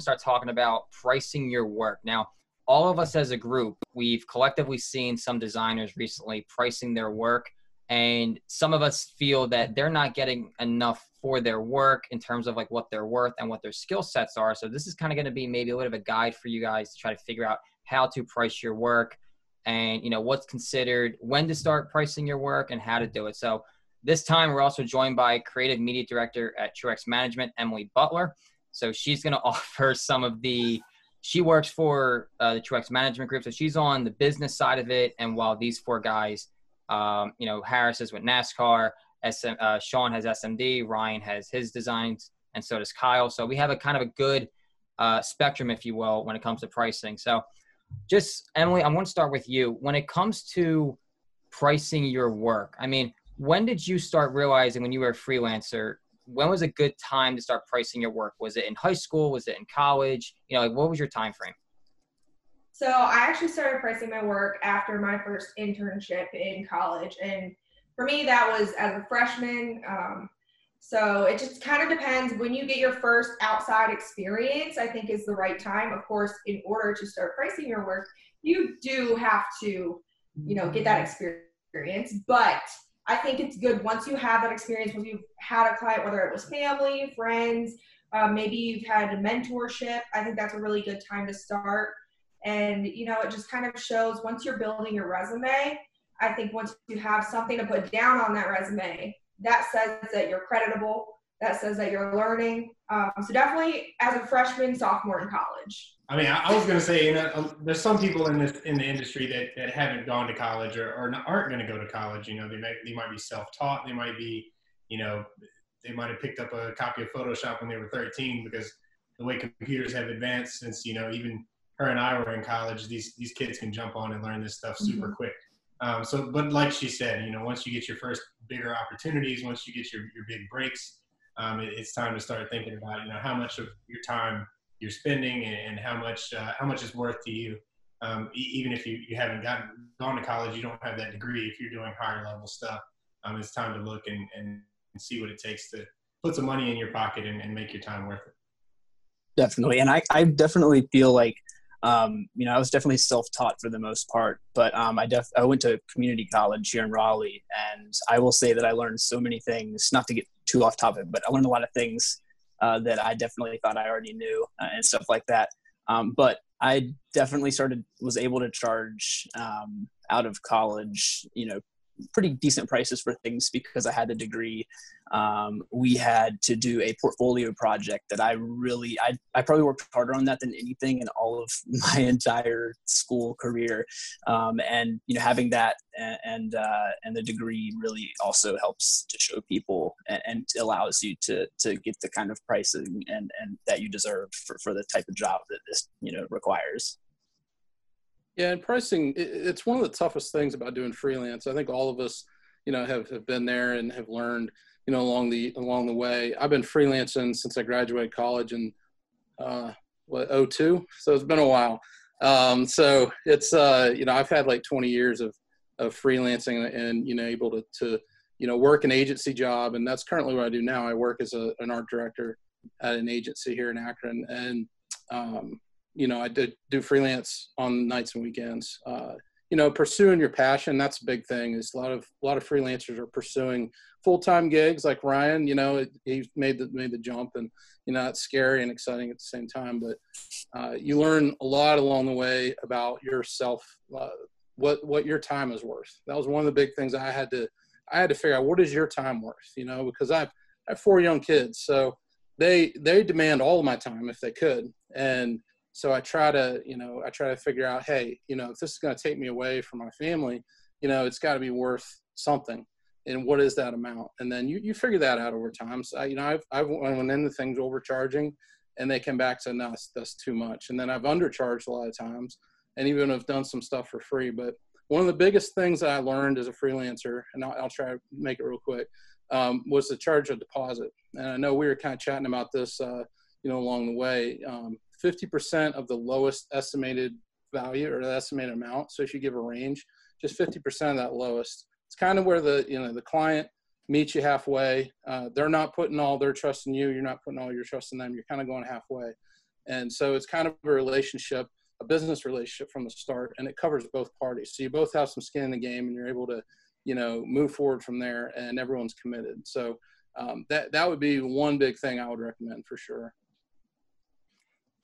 to start talking about pricing your work. Now, all of us as a group, we've collectively seen some designers recently pricing their work, and some of us feel that they're not getting enough for their work in terms of like what they're worth and what their skill sets are. So this is kind of going to be maybe a little bit of a guide for you guys to try to figure out how to price your work and you know what's considered when to start pricing your work and how to do it. So this time, we're also joined by creative media director at Truex Management, Emily Butler. So she's going to offer some of the. She works for uh, the Truex Management Group, so she's on the business side of it. And while these four guys, um, you know, Harris is with NASCAR, SM, uh, Shawn has SMD, Ryan has his designs, and so does Kyle. So we have a kind of a good uh, spectrum, if you will, when it comes to pricing. So, just Emily, I want to start with you. When it comes to pricing your work, I mean, when did you start realizing when you were a freelancer when was a good time to start pricing your work? Was it in high school? Was it in college? You know like what was your time frame? So i actually started pricing my work after my first internship in college and for me that was as a freshman um, so it just kind of depends. When you get your first outside experience i think is the right time. Of course in order to start pricing your work you do have to you know get that experience but I think it's good once you have that experience, once you've had a client, whether it was family, friends, um, maybe you've had a mentorship. I think that's a really good time to start. And, you know, it just kind of shows once you're building your resume, I think once you have something to put down on that resume, that says that you're creditable, that says that you're learning. Um, so definitely as a freshman, sophomore in college. I mean, I, I was going to say, you know, um, there's some people in this in the industry that, that haven't gone to college or, or aren't going to go to college. You know, they might they might be self-taught. They might be, you know, they might have picked up a copy of Photoshop when they were 13 because the way computers have advanced since you know even her and I were in college. These these kids can jump on and learn this stuff super mm-hmm. quick. Um, so, but like she said, you know, once you get your first bigger opportunities, once you get your your big breaks, um, it, it's time to start thinking about you know how much of your time you're spending and, how much uh, how much is worth to you. Um, e- even if you, you haven't gotten gone to college, you don't have that degree. If you're doing higher level stuff, um, it's time to look and, and, see what it takes to put some money in your pocket and, and make your time worth it. Definitely, and I, I definitely feel like um, you know, I was definitely self-taught for the most part, but um, I def I went to community college here in Raleigh, and I will say that I learned so many things. Not to get too off topic, but I learned a lot of things uh, that I definitely thought I already knew uh, and stuff like that. Um, but I definitely started was able to charge um, out of college, you know, pretty decent prices for things because I had a degree. Um, we had to do a portfolio project that I really, I, I probably worked harder on that than anything in all of my entire school career. Um, and, you know, having that and, and, uh, and the degree really also helps to show people and, and, allows you to, to get the kind of pricing and, and that you deserve for, for the type of job that this, you know, requires. Yeah, and pricing, it's one of the toughest things about doing freelance. I think all of us, you know, have, have been there and have learned, you know, along the along the way. I've been freelancing since I graduated college in uh, what 02, so it's been a while. Um, so it's uh, you know, I've had like 20 years of of freelancing and you know, able to to you know work an agency job, and that's currently what I do now. I work as a, an art director at an agency here in Akron, and um, you know, I did do freelance on nights and weekends. Uh, you know, pursuing your passion, that's a big thing. Is a lot of a lot of freelancers are pursuing full-time gigs like Ryan, you know, he made the made the jump and you know, it's scary and exciting at the same time, but uh, you learn a lot along the way about yourself, uh, what what your time is worth. That was one of the big things I had to I had to figure out what is your time worth, you know, because I've I have four young kids, so they they demand all of my time if they could. And so i try to you know i try to figure out hey you know if this is going to take me away from my family you know it's got to be worth something. And what is that amount? And then you, you figure that out over time. So I, you know i've, I've went into things overcharging and they come back to that's, that's too much. And then i've undercharged a lot of times and even have done some stuff for free. But one of the biggest things that i learned as a freelancer and i'll, I'll try to make it real quick um, was to charge a deposit. And i know we were kind of chatting about this uh, you know along the way um, 50% of the lowest estimated value or the estimated amount. So if you give a range, just 50% of that lowest. It's kind of where the you know the client meets you halfway. Uh, they're not putting all their trust in you. You're not putting all your trust in them. You're kind of going halfway. And so it's kind of a relationship, a business relationship from the start, and it covers both parties. So you both have some skin in the game, and you're able to, you know, move forward from there, and everyone's committed. So um, that that would be one big thing I would recommend for sure.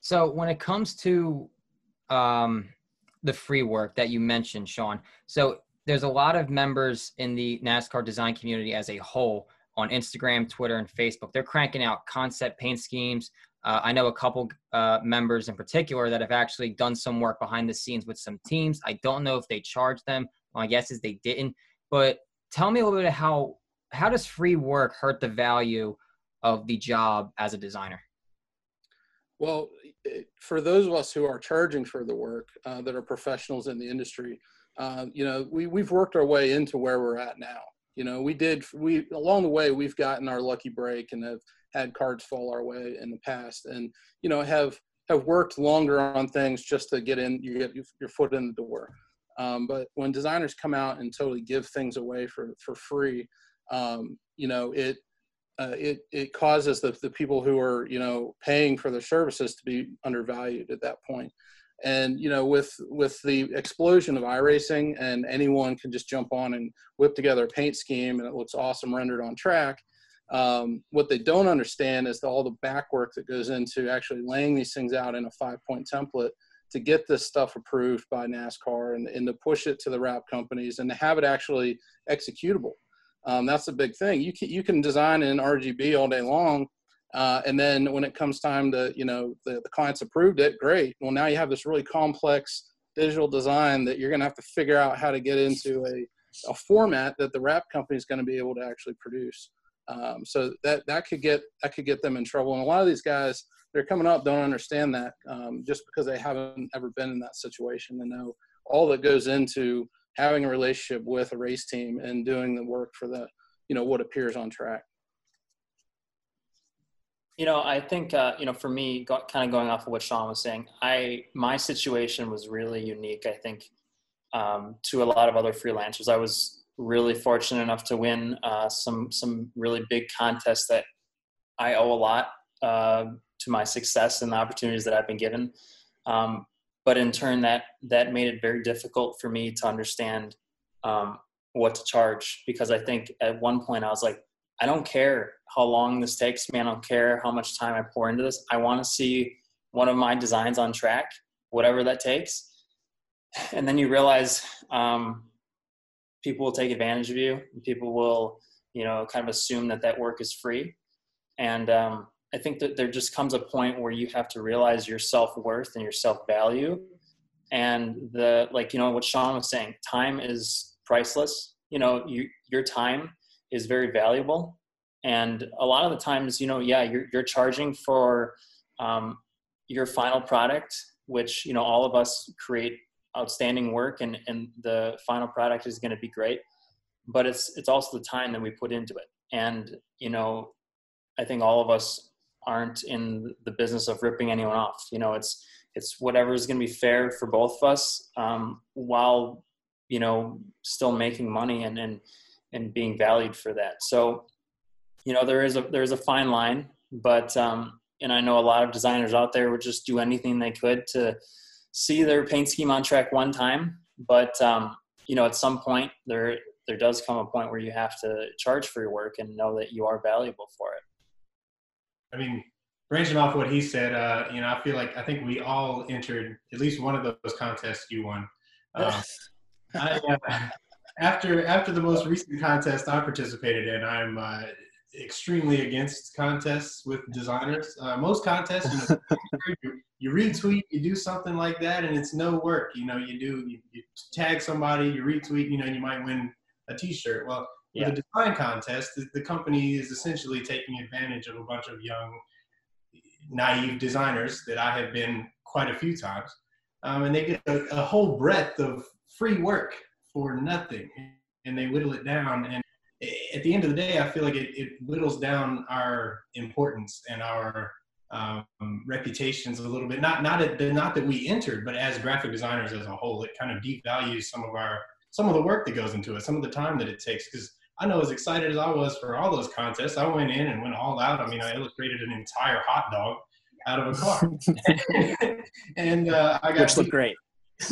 So when it comes to um, the free work that you mentioned, Shawn, so there's a lot of members in the NASCAR design community as a whole on Instagram, Twitter, and Facebook. They're cranking out concept paint schemes. Uh, I know a couple uh, members in particular that have actually done some work behind the scenes with some teams. I don't know if they charged them. My guess is they didn't. But tell me a little bit how how does free work hurt the value of the job as a designer? Well, for those of us who are charging for the work uh, that are professionals in the industry, uh, you know, we, we've worked our way into where we're at now. You know, we did, we, along the way, we've gotten our lucky break and have had cards fall our way in the past and, you know, have, have worked longer on things just to get in, you get your foot in the door. Um, but when designers come out and totally give things away for, for free, um, you know, it, uh, it, it causes the, the people who are, you know, paying for their services to be undervalued at that point. And, you know, with, with the explosion of iRacing and anyone can just jump on and whip together a paint scheme and it looks awesome rendered on track. Um, what they don't understand is the, all the back work that goes into actually laying these things out in a five point template to get this stuff approved by NASCAR and, and to push it to the wrap companies and to have it actually executable. Um, that's a big thing. You can, you can design in RGB all day long, uh, and then when it comes time to, you know, the, the clients approved it, great. Well, now you have this really complex digital design that you're going to have to figure out how to get into a, a format that the wrap company is going to be able to actually produce. Um, so that that could get that could get them in trouble. And a lot of these guys, they're coming up, don't understand that um, just because they haven't ever been in that situation and know all that goes into having a relationship with a race team and doing the work for the you know what appears on track. You know i think uh, you know for me got, kind of going off of what shawn was saying i my situation was really unique i think um, to a lot of other freelancers. I was really fortunate enough to win uh, some some really big contests that i owe a lot uh, to my success and the opportunities that i've been given. Um, but in turn that that made it very difficult for me to understand um, what to charge because i think at one point i was like i don't care how long this takes me. I don't care how much time i pour into this. I want to see one of my designs on track whatever that takes. And then you realize um, people will take advantage of you. People will you know kind of assume that that work is free. And um, I think that there just comes a point where you have to realize your self worth and your self value. And the, like, you know, what Shawn was saying, time is priceless. You know, you, your time is very valuable. And a lot of the times, you know, yeah, you're, you're charging for um, your final product, which, you know, all of us create outstanding work and, and the final product is going to be great. But it's, it's also the time that we put into it. And, you know, I think all of us aren't in the business of ripping anyone off. You know, it's it's whatever is going to be fair for both of us, um, while you know still making money and and and being valued for that. So, you know, there is a there is a fine line, but um, and I know a lot of designers out there would just do anything they could to see their paint scheme on track one time, but um, you know, at some point there there does come a point where you have to charge for your work and know that you are valuable for it. I mean, branching off what he said, uh, you know, I feel like I think we all entered at least one of those contests you won. Uh, I, uh, after after the most recent contest I participated in, I'm uh, extremely against contests with designers. Uh, most contests, you, know, you, you, retweet, you do something like that, and it's no work. You know, you do you, you tag somebody, you retweet, you know, and you might win a T-shirt. Well, yeah. the design contest, the company is essentially taking advantage of a bunch of young, naive designers that I have been quite a few times. Um, and they get a, a, whole breadth of free work for nothing. And they whittle it down. And at the end of the day, I feel like it, it whittles down our importance and our um, reputations a little bit. Not not that not that we entered, but as graphic designers as a whole, it kind of devalues some of our some of the work that goes into it, some of the time that it takes. Because I know as excited as I was for all those contests, I went in and went all out. I mean, I illustrated an entire hot dog out of a car, and uh, I got which looked great.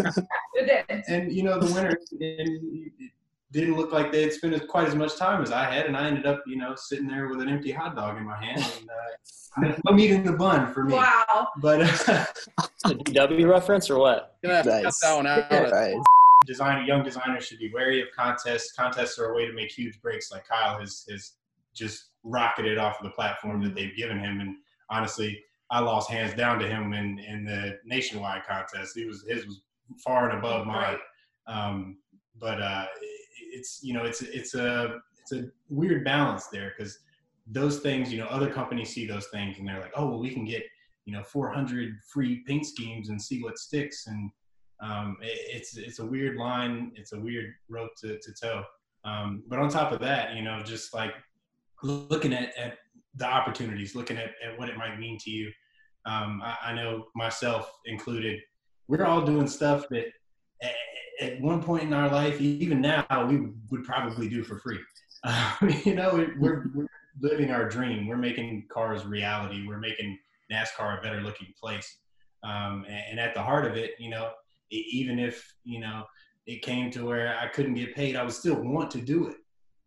It did. and you know the winner and it didn't look like they had spent quite as much time as I had, and I ended up you know sitting there with an empty hot dog in my hand. And, uh, no meat in the bun for me, Wow. but The DW reference or what? Gonna cut Nice. that one out. Right. Design young designers should be wary of contests. Contests are a way to make huge breaks, like Kyle has has just rocketed off of the platform that they've given him. And honestly, I lost hands down to him in in the nationwide contest. He was his was far and above mine. Um, but uh, it's you know it's it's a it's a weird balance there because those things you know other companies see those things and they're like oh well we can get you know 400 free paint schemes and see what sticks and um, it, it's it's a weird line. It's a weird rope to, to toe. Um, but on top of that you know just like looking at, at the opportunities looking at, at what it might mean to you. Um, I, I know myself included we're all doing stuff that at, at one point in our life even now we would probably do for free. Uh, you know it, we're, we're living our dream. We're making cars reality. We're making nascar a better looking place. Um, and, and at the heart of it you know even if you know it came to where I couldn't get paid, I would still want to do it.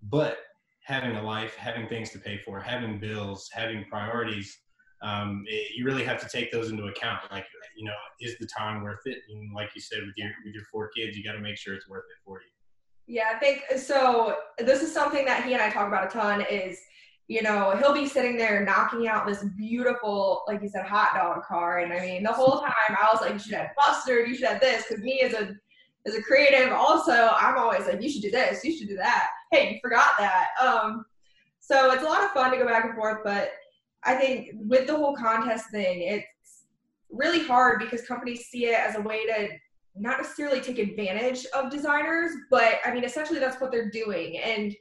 But having a life, having things to pay for, having bills, having priorities, um, it, you really have to take those into account. Like, you know, is the time worth it? And like you said, with your with your four kids, you got to make sure it's worth it for you. Yeah, I think so. This is something that he and I talk about a ton. Is you know he'll be sitting there knocking out this beautiful, like you said, hot dog car, and I mean the whole time I was like, you should have mustard, you should have this, because me as a as a creative, also I'm always like, you should do this, you should do that. Hey, you forgot that. Um, so it's a lot of fun to go back and forth, but I think with the whole contest thing, it's really hard because companies see it as a way to not necessarily take advantage of designers, but I mean, essentially that's what they're doing. And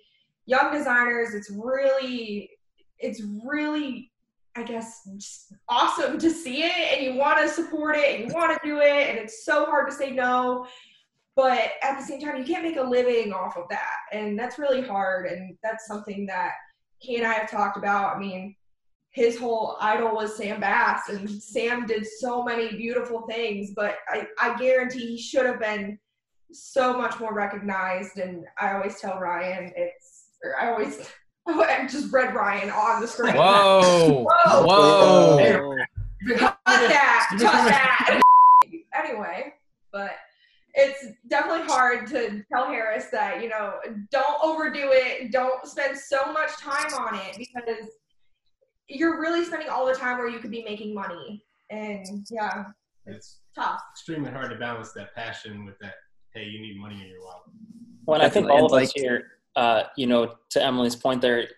young designers, it's really, it's really, I guess, awesome to see it and you want to support it and you want to do it. And it's so hard to say no. But at the same time, you can't make a living off of that. And that's really hard. And that's something that he and I have talked about. I mean, his whole idol was Sam Bass, and Sam did so many beautiful things, but I, I guarantee he should have been so much more recognized. And I always tell Ryan, it's, I always, oh, I just read Ryan on the screen. Whoa. Whoa. Whoa. Cut that, cut that. anyway, but it's definitely hard to tell Harris that, you know, don't overdo it, don't spend so much time on it because you're really spending all the time where you could be making money. And yeah, It's tough. extremely hard to balance that passion with that. Hey, you need money in your wallet. Well, and I think all of And, us here, uh, you know, to Emily's point there,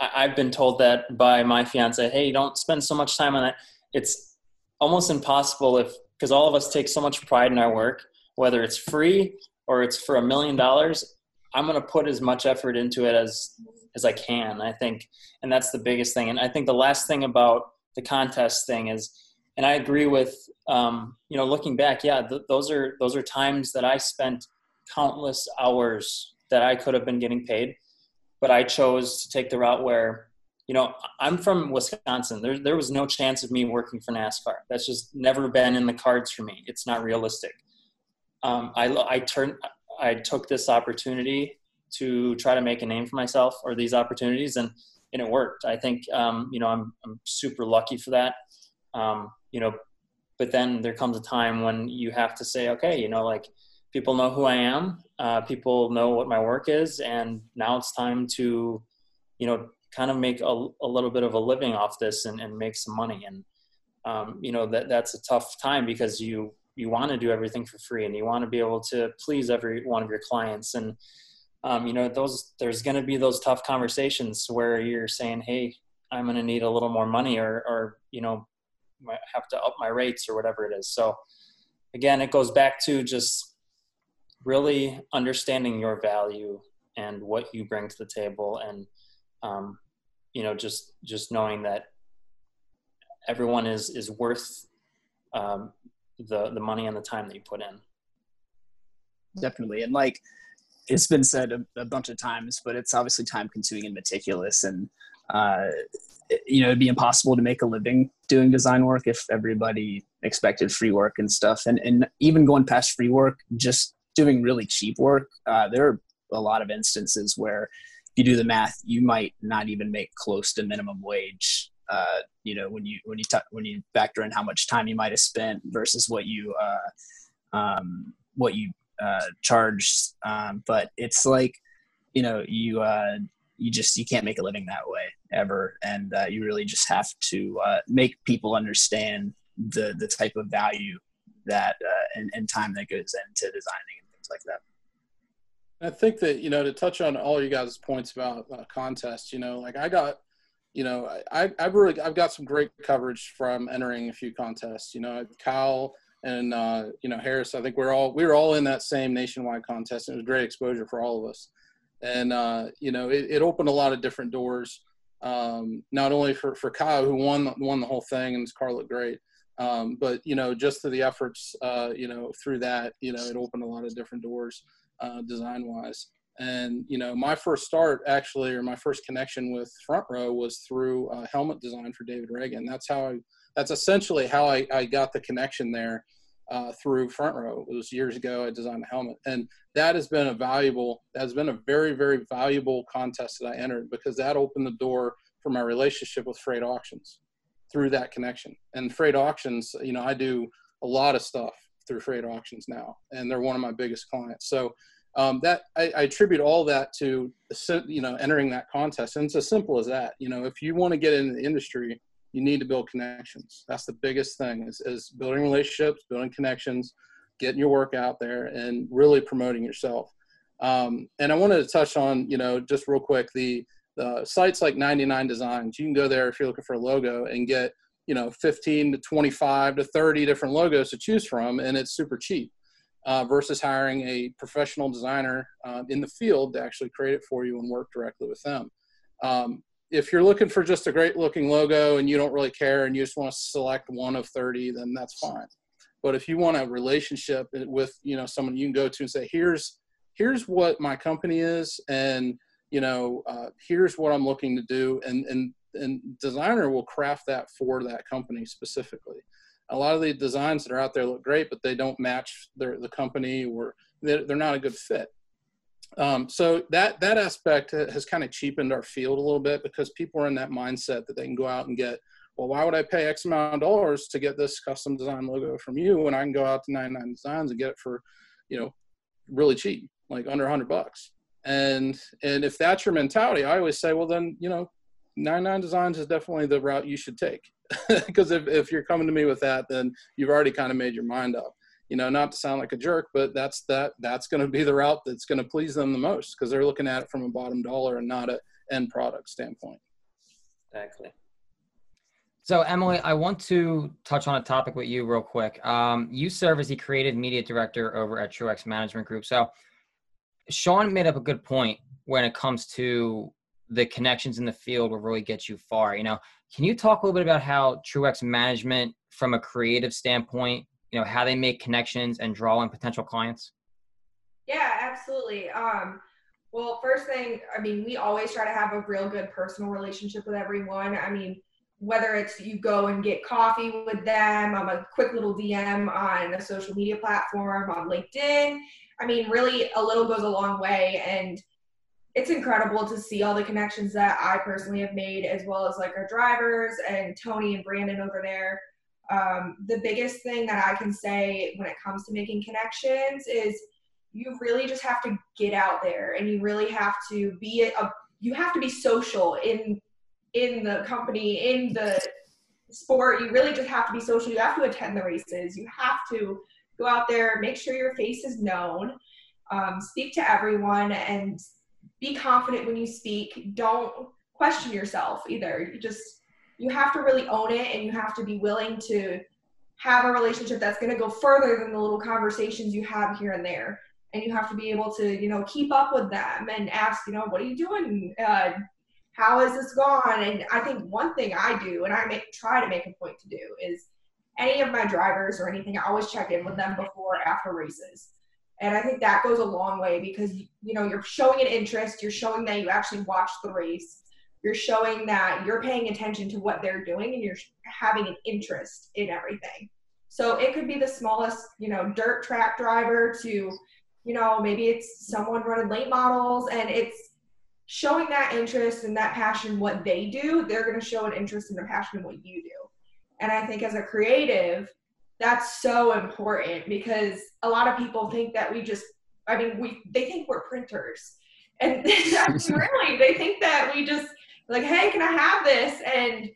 I- I've been told that by my fiance, hey, don't spend so much time on that. It's almost impossible if, because all of us take so much pride in our work, whether it's free or it's for a million dollars, I'm going to put as much effort into it as, as I can. I think, and that's the biggest thing. And I think the last thing about the contest thing is, and I agree with, um, you know, looking back, yeah, th- those are, those are times that I spent countless hours that I could have been getting paid, but I chose to take the route where, you know, I'm from Wisconsin. There, there was no chance of me working for NASCAR. That's just never been in the cards for me. It's not realistic. Um, I, I turned, I took this opportunity to try to make a name for myself or these opportunities and, and it worked. I think, um, you know, I'm, I'm super lucky for that. Um, you know, but then there comes a time when you have to say, okay, you know, like people know who I am, uh, people know what my work is, and now it's time to, you know, kind of make a, a little bit of a living off this and, and make some money. And, um, you know, that that's a tough time because you, you want to do everything for free and you want to be able to please every one of your clients. And, um, you know, those, there's going to be those tough conversations where you're saying, Hey, I'm going to need a little more money or, or, you know, have to up my rates or whatever it is. So again, it goes back to just really understanding your value and what you bring to the table and um, you know just just knowing that everyone is is worth um, the the money and the time that you put in definitely and like it's been said a, a, bunch of times, but it's obviously time consuming and meticulous. And, uh, you know, it'd be impossible to make a living doing design work if everybody expected free work and stuff. And, and even going past free work, just doing really cheap work, uh, there are a lot of instances where if you do the math, you might not even make close to minimum wage. Uh, you know, when you when you t- when you factor in how much time you might have spent versus what you uh, um, what you uh, charge. Um, but it's like you know you uh, you just you can't make a living that way ever, and uh, you really just have to uh, make people understand the the type of value that uh, and, and time that goes into designing like that. I think that you know to touch on all you guys' points about uh, contests, you know, like I got, you know, I I've really I've got some great coverage from entering a few contests. You know, Kyle and uh, you know Harris. I think we're all we were all in that same nationwide contest. It was great exposure for all of us, and uh, you know it, it, opened a lot of different doors. Um, not only for for Kyle who won won the whole thing and his car looked great, um, but you know just to the efforts uh, you know through that you know it opened a lot of different doors uh, design wise. And you know, my first start actually, or my first connection with Front Row was through uh, helmet design for David Ragan. That's how I, that's essentially how I, I got the connection there uh, through Front Row. It was years ago. I designed a helmet, and that has been a valuable, that has been a very, very valuable contest that I entered because that opened the door for my relationship with Freight Auctions through that connection. And Freight Auctions, you know, I do a lot of stuff through Freight Auctions now, and they're one of my biggest clients. So um, that I, I, attribute all that to you know entering that contest, and it's as simple as that. You know, if you want to get into the industry, you need to build connections. That's the biggest thing is, is building relationships, building connections, getting your work out there, and really promoting yourself. Um, and I wanted to touch on you know just real quick the the sites like 99 Designs. You can go there if you're looking for a logo and get you know 15 to 25 to 30 different logos to choose from and it's super cheap uh, versus hiring a professional designer uh, in the field to actually create it for you and work directly with them um, if you're looking for just a great looking logo and you don't really care and you just want to select one of 30 then that's fine but if you want a relationship with you know someone you can go to and say here's here's what my company is and you know uh, here's what i'm looking to do and and and designer will craft that for that company specifically. A lot of the designs that are out there look great, but they don't match their, the company or they're, they're not a good fit. Um, so that that aspect has kind of cheapened our field a little bit because people are in that mindset that they can go out and get. Well, why would I pay X amount of dollars to get this custom design logo from you when I can go out to 99 Designs and get it for, you know, really cheap, like under 100 bucks? And and if that's your mentality, I always say, well, then you know, 99 designs is definitely the route you should take. Because if, if you're coming to me with that then you've already kind of made your mind up. You know not to sound like a jerk but that's that that's going to be the route that's going to please them the most because they're looking at it from a bottom dollar and not a end product standpoint. Exactly. So emily i want to touch on a topic with you real quick. Um, you serve as the creative media director over at truex management group. So shawn made up a good point when it comes to the connections in the field will really get you far. You know, can you talk a little bit about how Truex management, from a creative standpoint, you know, how they make connections and draw in potential clients? Yeah, absolutely. Um, well, first thing, I mean, we always try to have a real good personal relationship with everyone. I mean, whether it's you go and get coffee with them, on a quick little DM on a social media platform, on LinkedIn. I mean, really, a little goes a long way. And it's incredible to see all the connections that I personally have made, as well as like our drivers and Tony and Brandon over there. Um, the biggest thing that I can say when it comes to making connections is you really just have to get out there and you really have to be a you have to be social in in the company in the sport you really just have to be social you have to attend the races you have to go out there make sure your face is known um, speak to everyone and be confident when you speak. Don't question yourself either. You just you have to really own it and you have to be willing to have a relationship that's going to go further than the little conversations you have here and there and you have to be able to you know keep up with them and ask you know what are you doing uh, how has this gone and i think one thing i do and i make try to make a point to do is any of my drivers or anything i always check in with them before after races And I think that goes a long way because you know you're showing an interest, you're showing that you actually watched the race, you're showing that you're paying attention to what they're doing and you're having an interest in everything. So it could be the smallest, you know, dirt track driver to, you know, maybe it's someone running late models and it's showing that interest and that passion what they do, they're going to show an interest and a passion in what you do. And I think as a creative, that's so important because a lot of people think that we just I mean we they think we're printers. And really they think that we just like, hey, can I have this? And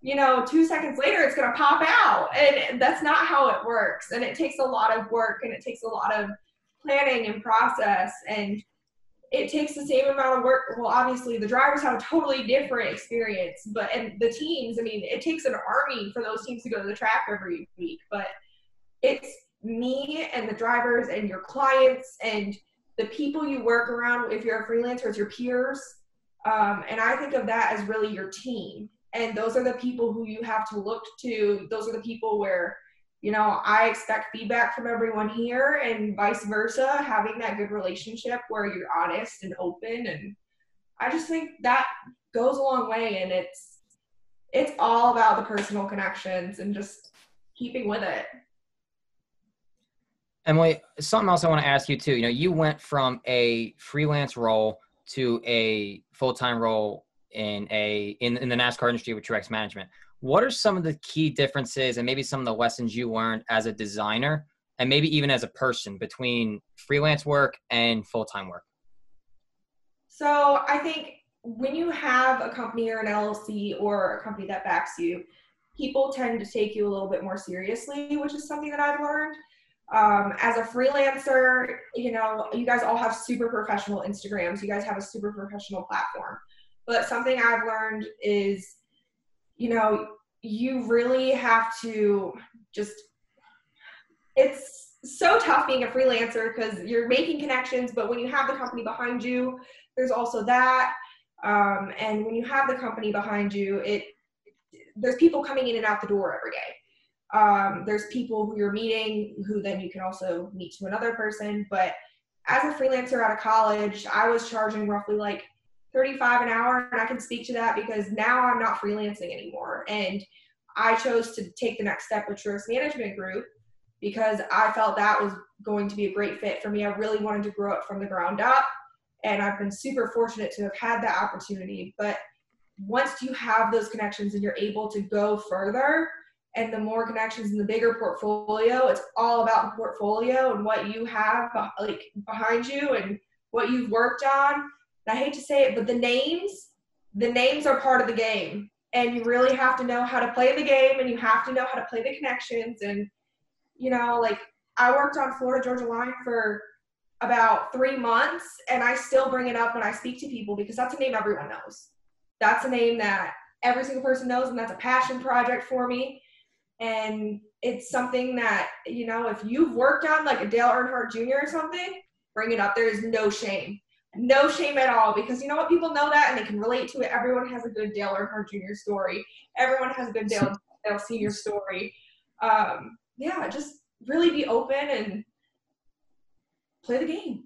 you know, two seconds later it's gonna pop out. And that's not how it works. And it takes a lot of work and it takes a lot of planning and process and it takes the same amount of work. Well, obviously, the drivers have a totally different experience, but and the teams. I mean, it takes an army for those teams to go to the track every week. But it's me and the drivers and your clients and the people you work around. If you're a freelancer, it's your peers. Um, and I think of that as really your team. And those are the people who you have to look to. Those are the people where you know, I expect feedback from everyone here and vice versa, having that good relationship where you're honest and open. And I just think that goes a long way. And it's, it's all about the personal connections and just keeping with it. Emily, something else I want to ask you too. You know, you went from a freelance role to a full-time role in a in, in the NASCAR industry with Truex Management what are some of the key differences and maybe some of the lessons you learned as a designer and maybe even as a person between freelance work and full-time work? So i think when you have a company or an llc or a company that backs you people tend to take you a little bit more seriously which is something that i've learned. Um, as a freelancer you know you guys all have super professional instagrams. You guys have a super professional platform. But something i've learned is you know, you really have to just, it's so tough being a freelancer because you're making connections, but when you have the company behind you, there's also that. Um, and when you have the company behind you, it there's people coming in and out the door every day. Um, there's people who you're meeting who then you can also meet to another person. But as a freelancer out of college, I was charging roughly like 35 an hour and I can speak to that because now I'm not freelancing anymore. And I chose to take the next step with Truex Management Group because I felt that was going to be a great fit for me. I really wanted to grow it from the ground up. And I've been super fortunate to have had that opportunity. But once you have those connections and you're able to go further, and the more connections in the bigger portfolio, it's all about the portfolio and what you have like behind you and what you've worked on and I hate to say it, but the names, the names are part of the game. And you really have to know how to play the game and you have to know how to play the connections. And, you know, like I worked on Florida Georgia Line for about three months and I still bring it up when I speak to people because that's a name everyone knows. That's a name that every single person knows and that's a passion project for me. And it's something that, you know, if you've worked on like a Dale Earnhardt Jr. or something, bring it up. There is no shame no shame at all because you know what people know that and they can relate to it. Everyone has a good dale earnhardt jr story. Everyone has a good dale, dale senior story. Um, yeah just really be open and play the game.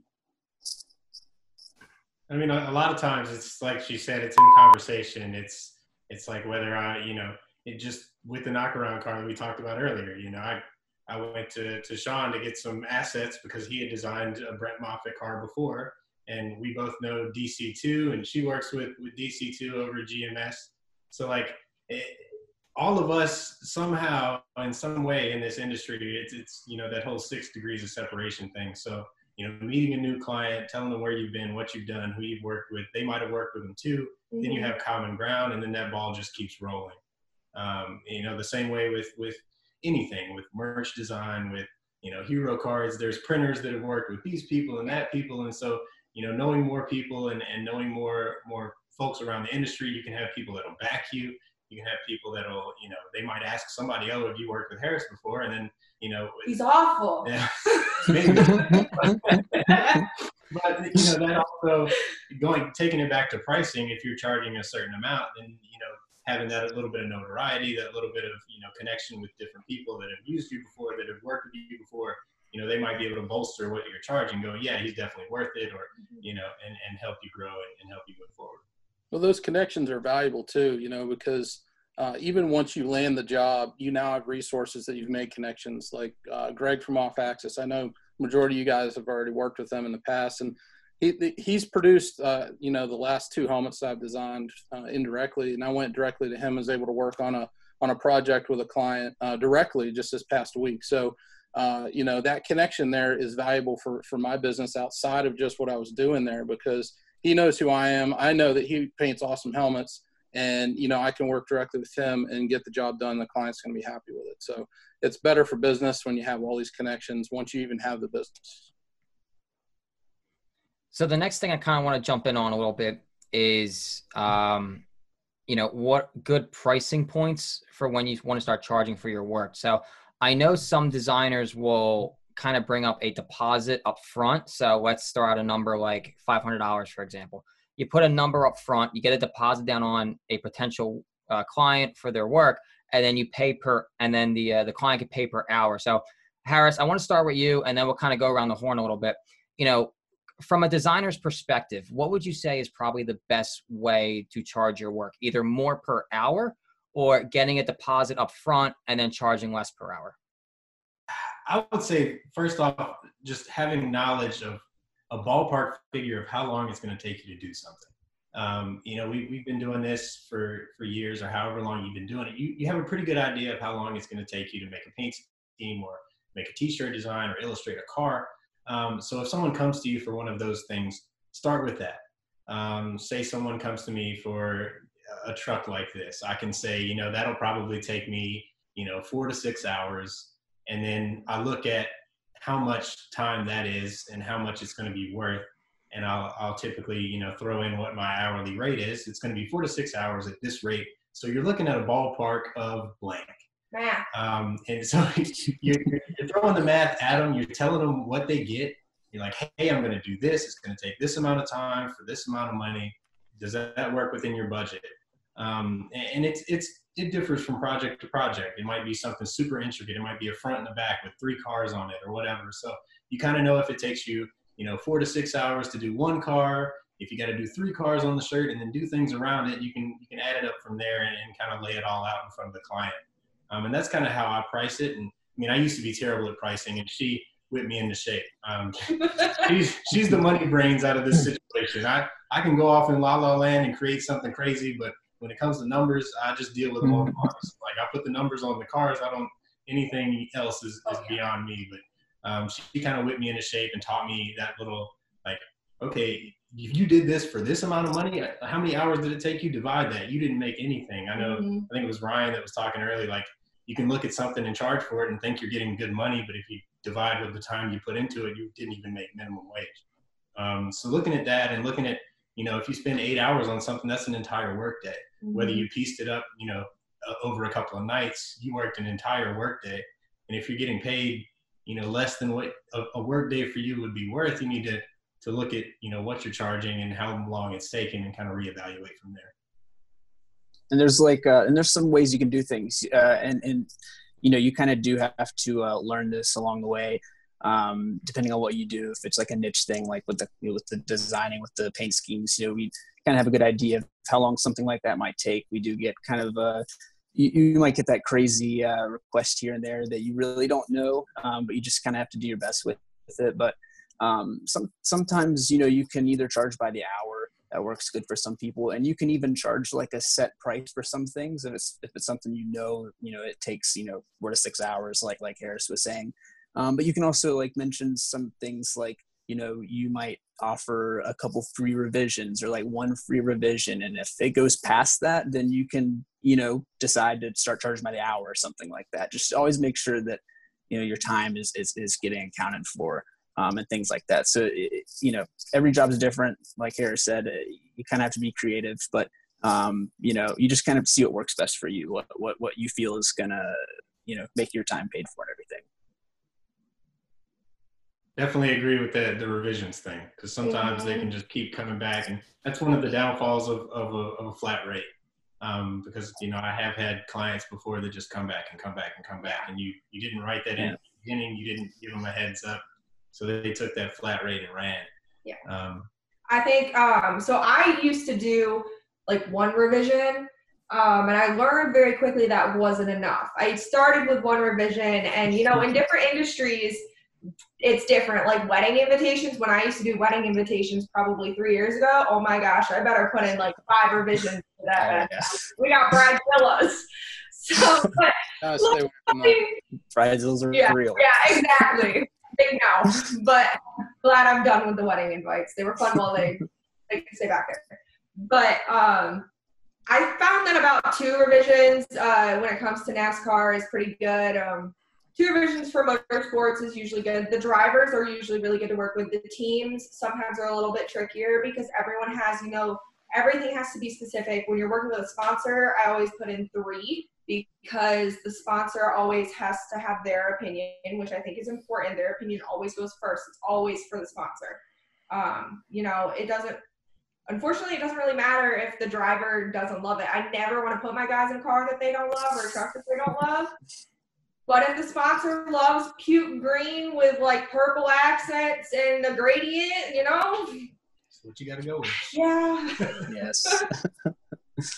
I mean a, lot of times it's like she said it's in conversation. It's it's like whether i you know it just with the knockaround car that we talked about earlier you know i I went to, to Shawn to get some assets because he had designed a Brett Moffitt car before and we both know DC2, and she works with with DC2 over GMS. So like, it, all of us somehow, in some way, in this industry, it's it's you know that whole six degrees of separation thing. So you know, meeting a new client, telling them where you've been, what you've done, who you've worked with, they might have worked with them too. Mm-hmm. Then you mm-hmm. have common ground, and then that ball just keeps rolling. Um, you know, the same way with with anything, with merch design, with you know hero cards. There's printers that have worked with these people and that people, and so you know, knowing more people and, and knowing more more folks around the industry, you can have people that'll back you. You can have people that'll, you know, they might ask somebody, "Oh, have you worked with Harris before?" And then, you know, he's awful. Yeah, but you know, that also going taking it back to pricing. If you're charging a certain amount, then you know, having that a little bit of notoriety, that little bit of you know connection with different people that have used you before, that have worked with you before, you know, they might be able to bolster what you're charging, go, yeah, he's definitely worth it, or, Mm-hmm. you know, and, and help you grow and, and help you move forward. Well, those connections are valuable too, you know, because uh, even once you land the job, you now have resources that you've made connections. Like uh, Greg from Off Axis, I know majority of you guys have already worked with them in the past, and he he's produced, uh, you know, the last two helmets I've designed uh, indirectly, and I went directly to him. and Was able to work on a on a project with a client uh, directly just this past week. So. Uh, you know that connection there is valuable for for my business outside of just what I was doing there because he knows who I am. I know that he paints awesome helmets, and you know I can work directly with him and get the job done. The client's going to be happy with it. So it's better for business when you have all these connections. Once you even have the business. So the next thing I kind of want to jump in on a little bit is, um, you know, what good pricing points for when you want to start charging for your work. So I know some designers will kind of bring up a deposit up front. So let's throw out a number like $500, for example. You put a number up front, you get a deposit down on a potential uh, client for their work, and then you pay per, and then the uh, the client can pay per hour. So Harris, I want to start with you, and then we'll kind of go around the horn a little bit. You know, from a designer's perspective, what would you say is probably the best way to charge your work? Either more per hour or getting a deposit up front and then charging less per hour? I would say, first off, just having knowledge of a ballpark figure of how long it's going to take you to do something. Um, you know, we, we've been doing this for, for years or however long you've been doing it. You, you have a pretty good idea of how long it's going to take you to make a paint scheme or make a t-shirt design or illustrate a car. Um, so if someone comes to you for one of those things, start with that. Um, say someone comes to me for a truck like this. I can say, you know, that'll probably take me, you know, four to six hours. And then I look at how much time that is and how much it's going to be worth. And I'll, I'll typically, you know, throw in what my hourly rate is. It's going to be four to six hours at this rate. So you're looking at a ballpark of blank. Math. Um, and so you're, you're throwing the math at them. You're telling them what they get. You're like, hey, I'm going to do this. It's going to take this amount of time for this amount of money. Does that work within your budget? Um, and it's it's it differs from project to project. It might be something super intricate. It might be a front and a back with three cars on it or whatever. So you kind of know if it takes you you know four to six hours to do one car. If you got to do three cars on the shirt and then do things around it, you can you can add it up from there and, and kind of lay it all out in front of the client. Um, and that's kind of how I price it. And I mean, I used to be terrible at pricing, and she whipped me into shape. Um, she's she's the money brains out of this situation. I I can go off in la la land and create something crazy, but when it comes to numbers, I just deal with them on cars. Like I put the numbers on the cars. I don't anything else is, is beyond me. But um, she, she kind of whipped me into shape and taught me that little like, okay, if you did this for this amount of money, how many hours did it take you? Divide that. You didn't make anything. I know. Mhm. I think it was Ryan that was talking earlier. Like you can look at something and charge for it and think you're getting good money, but if you divide with the time you put into it, you didn't even make minimum wage. Um, so looking at that and looking at, you know, if you spend eight hours on something, that's an entire workday. Whether you pieced it up, you know, uh, over a couple of nights, you worked an entire workday. And if you're getting paid, you know, less than what a, a workday for you would be worth, you need to to look at, you know, what you're charging and how long it's taking and kind of reevaluate from there. and there's like uh, and there's some ways you can do things uh, and and you know you kind of do have to uh, learn this along the way um, depending on what you do if it's like a niche thing like with the you know, with the designing with the paint schemes you know we kind of have a good idea of how long something like that might take. We do get kind of uh you, you might get that crazy uh, request here and there that you really don't know um, but you just kind of have to do your best with, with it. But um, some sometimes you know you can either charge by the hour that works good for some people and you can even charge like a set price for some things if it's if it's something you know you know it takes you know four to six hours like like harris was saying um, but you can also like mention some things like you know you might offer a couple free revisions or like one free revision and if it goes past that then you can you know decide to start charging by the hour or something like that just always make sure that you know your time is is, is getting accounted for um, and things like that. So, it, you know, every job is different. Like Harris said, uh, you kind of have to be creative, but, um, you know, you just kind of see what works best for you, what, what, what you feel is to, you know, make your time paid for and everything. Definitely agree with the, the revisions thing because sometimes they can just keep coming back. And that's one of the downfalls of, of, a, of a flat rate. Um, because, you know, I have had clients before that just come back and come back and come back and you, you didn't write that in, the beginning you didn't give them a heads up, so they took that flat rate and ran. Yeah. Um, I think um, so. I used to do like one revision, um, and I learned very quickly that wasn't enough. I started with one revision, and you know, in different industries, it's different. Like wedding invitations, when I used to do wedding invitations probably three years ago, oh my gosh, I better put in like five revisions for that. Oh, yeah. We got bride villas. So, but, stay away from that. Bridezillas are Yeah, real. yeah, exactly. Big no. But glad I'm done with the wedding invites. They were fun while they they could stay back there. But um I found that about two revisions uh, when it comes to NASCAR is pretty good. Um, two revisions for motorsports is usually good. The drivers are usually really good to work with. The teams sometimes are a little bit trickier because everyone has, you know, everything has to be specific. When you're working with a sponsor, I always put in three because the sponsor always has to have their opinion, which I think is important. Their opinion always goes first. It's always for the sponsor. Um, you know, it doesn't. Unfortunately, it doesn't really matter if the driver doesn't love it. I never want to put my guys in a car that they don't love or a truck that they don't love. But if the sponsor loves cute green with like purple accents and a gradient, you know, that's what you got to go with. yeah. Yes.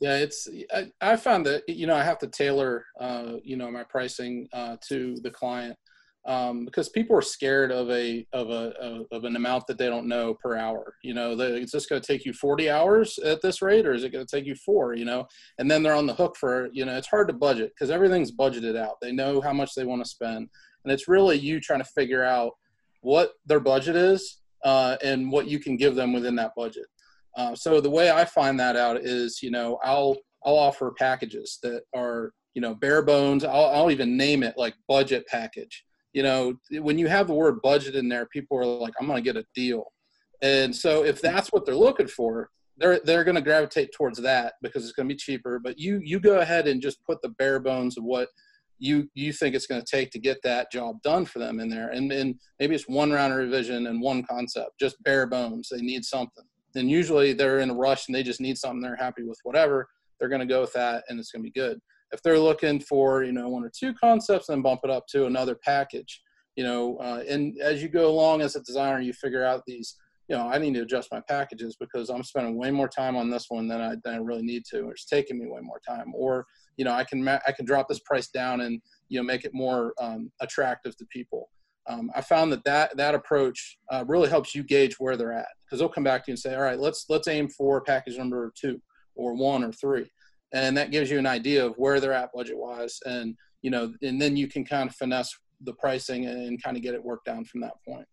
Yeah, it's I, I found that you know I have to tailor uh, you know my pricing uh, to the client um, because people are scared of a of a of an amount that they don't know per hour. You know, that it's just going to take you 40 hours at this rate, or is it going to take you four? You know, and then they're on the hook for you know it's hard to budget because everything's budgeted out. They know how much they want to spend, and it's really you trying to figure out what their budget is uh, and what you can give them within that budget. Uh, so the way I find that out is, you know, I'll I'll offer packages that are, you know, bare bones. I'll, I'll even name it like budget package. You know, when you have the word budget in there, people are like, I'm going to get a deal. And so if that's what they're looking for, they're they're going to gravitate towards that because it's going to be cheaper. But you you go ahead and just put the bare bones of what you you think it's going to take to get that job done for them in there. And and maybe it's one round of revision and one concept, just bare bones. They need something and usually they're in a rush and they just need something they're happy with whatever they're going to go with that and it's going to be good if they're looking for you know one or two concepts then bump it up to another package you know uh, and as you go along as a designer you figure out these you know i need to adjust my packages because i'm spending way more time on this one than i, than I really need to or it's taking me way more time or you know i can i can drop this price down and you know make it more um, attractive to people. Um, I found that that, that approach uh, really helps you gauge where they're at because they'll come back to you and say, all right, let's let's aim for package number two or one or three, and that gives you an idea of where they're at budget wise, and you know, and then you can kind of finesse the pricing and kind of get it worked down from that point.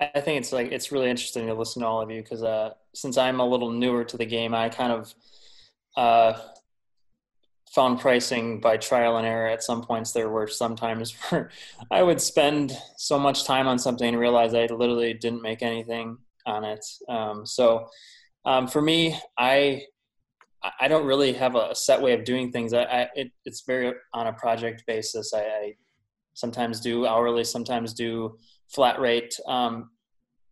I think it's like it's really interesting to listen to all of you because uh, since I'm a little newer to the game, I kind of uh, found pricing by trial and error at some points there were some times where i would spend so much time on something and realize i literally didn't make anything on it um, so um, for me i i don't really have a set way of doing things i, I it, it's very on a project basis I, I, sometimes do hourly sometimes do flat rate um,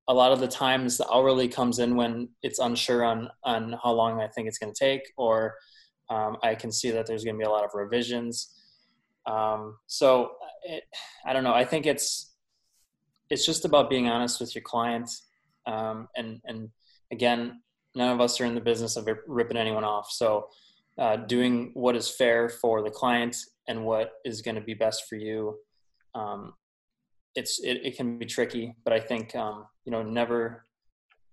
a lot of the times the hourly comes in when it's unsure on on how long i think it's going to take or um, I can see that there's going to be a lot of revisions. Um, so it, I don't know. I think it's it's just about being honest with your client. Um, and and again, none of us are in the business of ripping anyone off. So uh, doing what is fair for the client and what is going to be best for you. Um, it's it, it, can be tricky, but I think um, you know never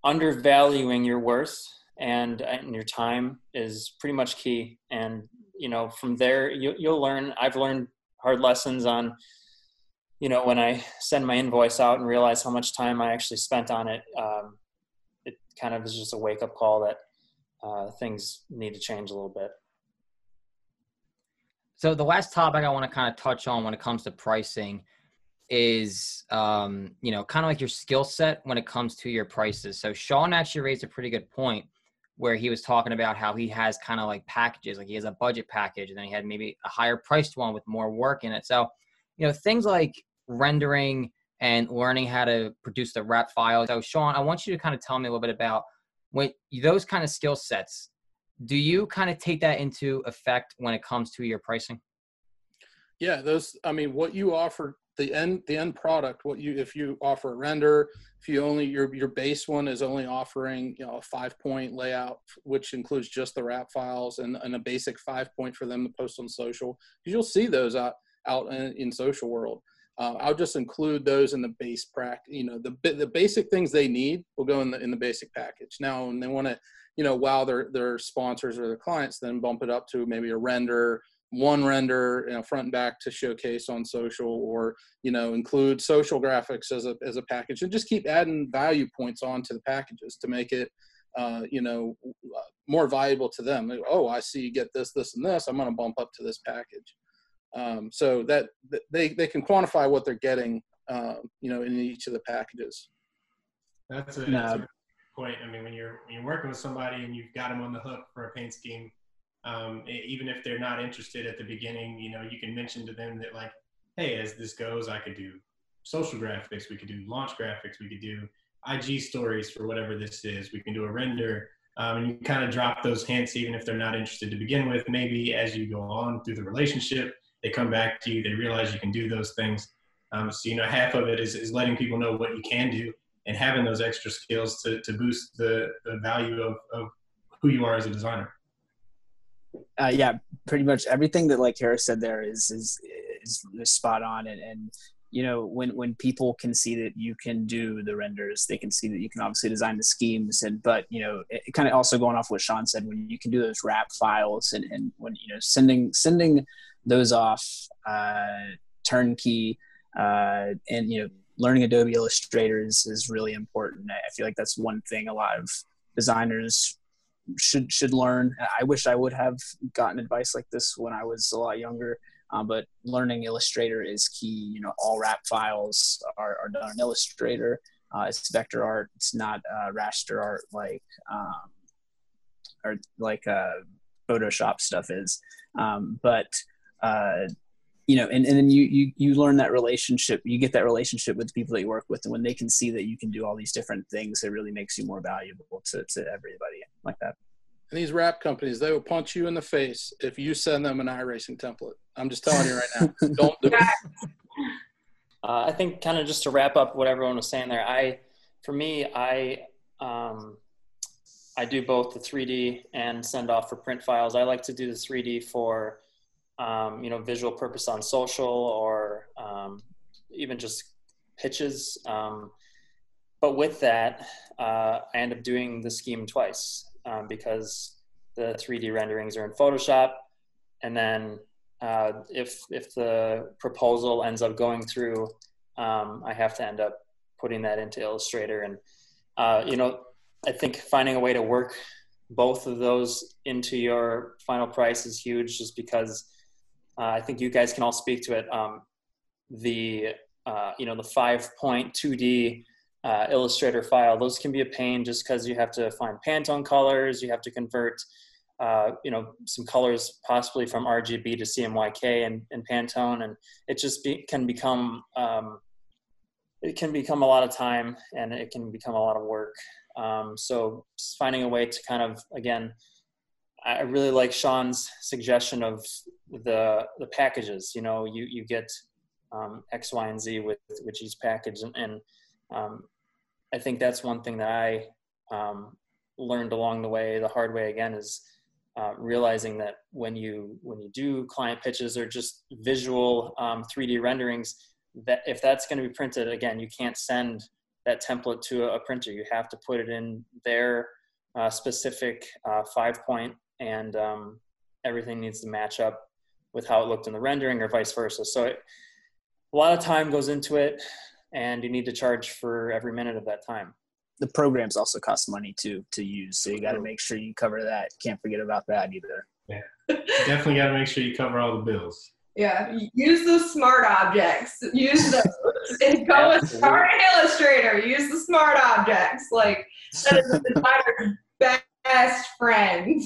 undervaluing your worth and, and your time is pretty much key. And you know, from there you, you'll learn. I've learned hard lessons on you know when i send my invoice out and realize how much time i actually spent on it um, kind of is just a wake up call that uh, things need to change a little bit so the last topic i want to kind of touch on when it comes to pricing is um, you know kind of like your skill set when it comes to your prices so shawn actually raised a pretty good point where he was talking about how he has kind of like packages, like he has a budget package, and then he had maybe a higher priced one with more work in it. So, you know, things like rendering and learning how to produce the wrap files. So, Shawn, I want you to kind of tell me a little bit about when those kind of skill sets. Do you kind of take that into effect when it comes to your pricing? Yeah, those. I mean, what you offer the end the end product. What you if you offer a render, if you only your your base one is only offering you know a five point layout, which includes just the wrap files and, and a basic five point for them to post on social. Because you'll see those out out in, in social world. Uh, I'll just include those in the base practice. You know, the the basic things they need will go in the in the basic package. Now, when they want to, you know, wow their their sponsors or their clients, then bump it up to maybe a render one render you know, front and back to showcase on social or you know include social graphics as a, as a package and just keep adding value points onto the packages to make it uh, you know more valuable to them oh i see you get this this and this i'm going to bump up to this package um, so that they, they can quantify what they're getting uh, you know in each of the packages that's a, that's a point i mean when you're when you're working with somebody and you've got them on the hook for a paint scheme um, even if they're not interested at the beginning, you know, you can mention to them that like, hey, as this goes, I could do social graphics, we could do launch graphics, we could do IG stories for whatever this is, we can do a render. Um, and you kind of drop those hints, even if they're not interested to begin with. Maybe as you go on through the relationship, they come back to you, they realize you can do those things. Um, so, you know, half of it is, is letting people know what you can do and having those extra skills to, to boost the, the value of, of who you are as a designer. Uh, yeah, pretty much everything that like Harris said there is is is, is spot on, and, and you know when when people can see that you can do the renders they can see that you can obviously design the schemes. And but you know it, it kind of also going off what shawn said when you can do those wrap files and, and when you know sending sending those off uh, turnkey uh, and you know learning adobe illustrator is, is really important i feel like that's one thing a lot of designers should should learn. I wish I would have gotten advice like this when I was a lot younger. Um, but learning Illustrator is key. You know, all wrap files are, are done in Illustrator. Uh, it's vector art. It's not uh, raster art like um, or like uh, Photoshop stuff is. Um, but uh, you know, and, and then you, you you learn that relationship. You get that relationship with the people that you work with, and when they can see that you can do all these different things, it really makes you more valuable to to everybody like that. And these wrap companies, they will punch you in the face if you send them an iRacing template. I'm just telling you right now, don't do it. Uh, I think kind of just to wrap up what everyone was saying there, I, for me, I, um, I do both the 3D and send off for print files. I like to do the 3D for um, you know, visual purpose on social or um, even just pitches. Um, but with that, uh, I end up doing the scheme twice um, because the 3D renderings are in Photoshop. And then uh, if, if the proposal ends up going through, um, I have to end up putting that into Illustrator. And, uh, you know, I think finding a way to work both of those into your final price is huge just because uh, I think you guys can all speak to it. Um, the uh, you know the five point two D uh, Illustrator file; those can be a pain just because you have to find Pantone colors, you have to convert uh, you know some colors possibly from RGB to CMYK and, and Pantone, and it just be, can become um, it can become a lot of time and it can become a lot of work. Um, so finding a way to kind of again I really like Shawn's suggestion of the the packages. You know, you you get um, X, Y, and Z with with each package, and, and um, I think that's one thing that I um, learned along the way, the hard way again, is uh, realizing that when you when you do client pitches or just visual 3D um, renderings, that if that's going to be printed again, you can't send that template to a, a printer. You have to put it in their uh, specific uh, five point and um, everything needs to match up with how it looked in the rendering or vice versa. So it, a lot of time goes into it and you need to charge for every minute of that time. The programs also cost money to to use, so you got to make sure you cover that. Can't forget about that either. Yeah, definitely got to make sure you cover all the bills. Yeah, use the smart objects. Use those. and go with Smart Illustrator. Use the smart objects. Like that is the designer's best friend.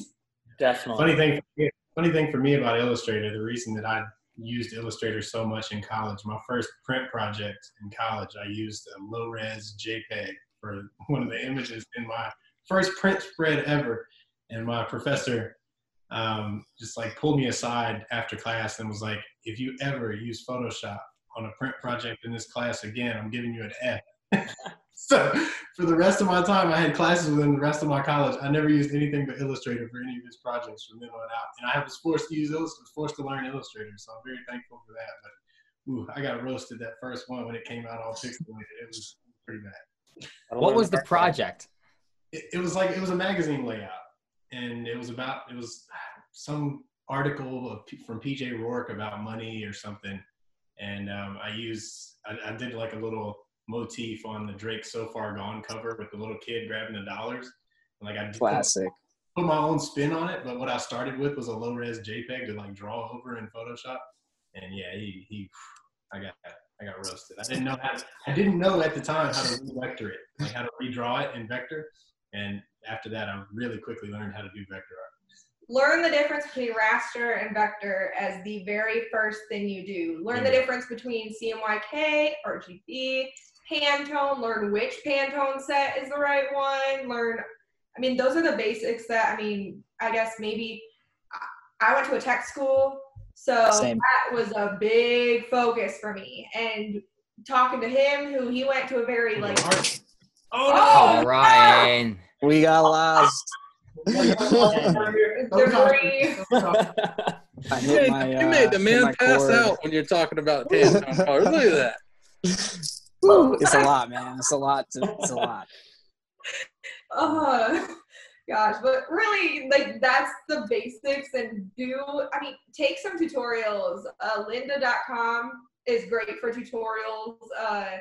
Definitely. Funny thing, funny thing for me about Illustrator, the reason that I used Illustrator so much in college, my first print project in college, I used a low res JPEG for one of the images in my first print spread ever. And my professor um, just like pulled me aside after class and was like, if you ever use Photoshop on a print project in this class again, I'm giving you an F. so for the rest of my time, I had classes within the rest of my college. I never used anything but Illustrator for any of his projects from then on out. And I was forced to use Illustrator, forced to learn Illustrator. So I'm very thankful for that. But ooh, I got roasted that first one when it came out all pixelated. It was pretty bad. What was the project? It, it was like it was a magazine layout, and it was about it was some article of, from PJ Rourke about money or something. And um, I used I, I did like a little motif on the Drake So Far Gone cover with the little kid grabbing the dollars. And like I did Classic. put my own spin on it, but what I started with was a low res JPEG to like draw over in Photoshop. And yeah, he he I got I got roasted. I didn't know how to, I didn't know at the time how to vector it, like how to redraw it in vector. And after that I really quickly learned how to do vector art. Learn the difference between raster and vector as the very first thing you do. Learn the mm-hmm. difference between CMYK, RGB, Pantone. Learn which Pantone set is the right one. Learn, I mean, those are the basics that, I mean, I guess maybe I- I went to a tech school, so Same. that was a big focus for me. And talking to him, who he went to a very like, Art. Oh, Oh, no! Ryan. We got lost. I You hit made, my, you uh, made the man pass cord. out when you're talking about Pantone cars. Look at that. It's a lot, man. It's a lot. To, it's a lot. Oh gosh, but really, like that's the basics. And do I mean take some tutorials? Uh, Lynda.com is great for tutorials. Uh,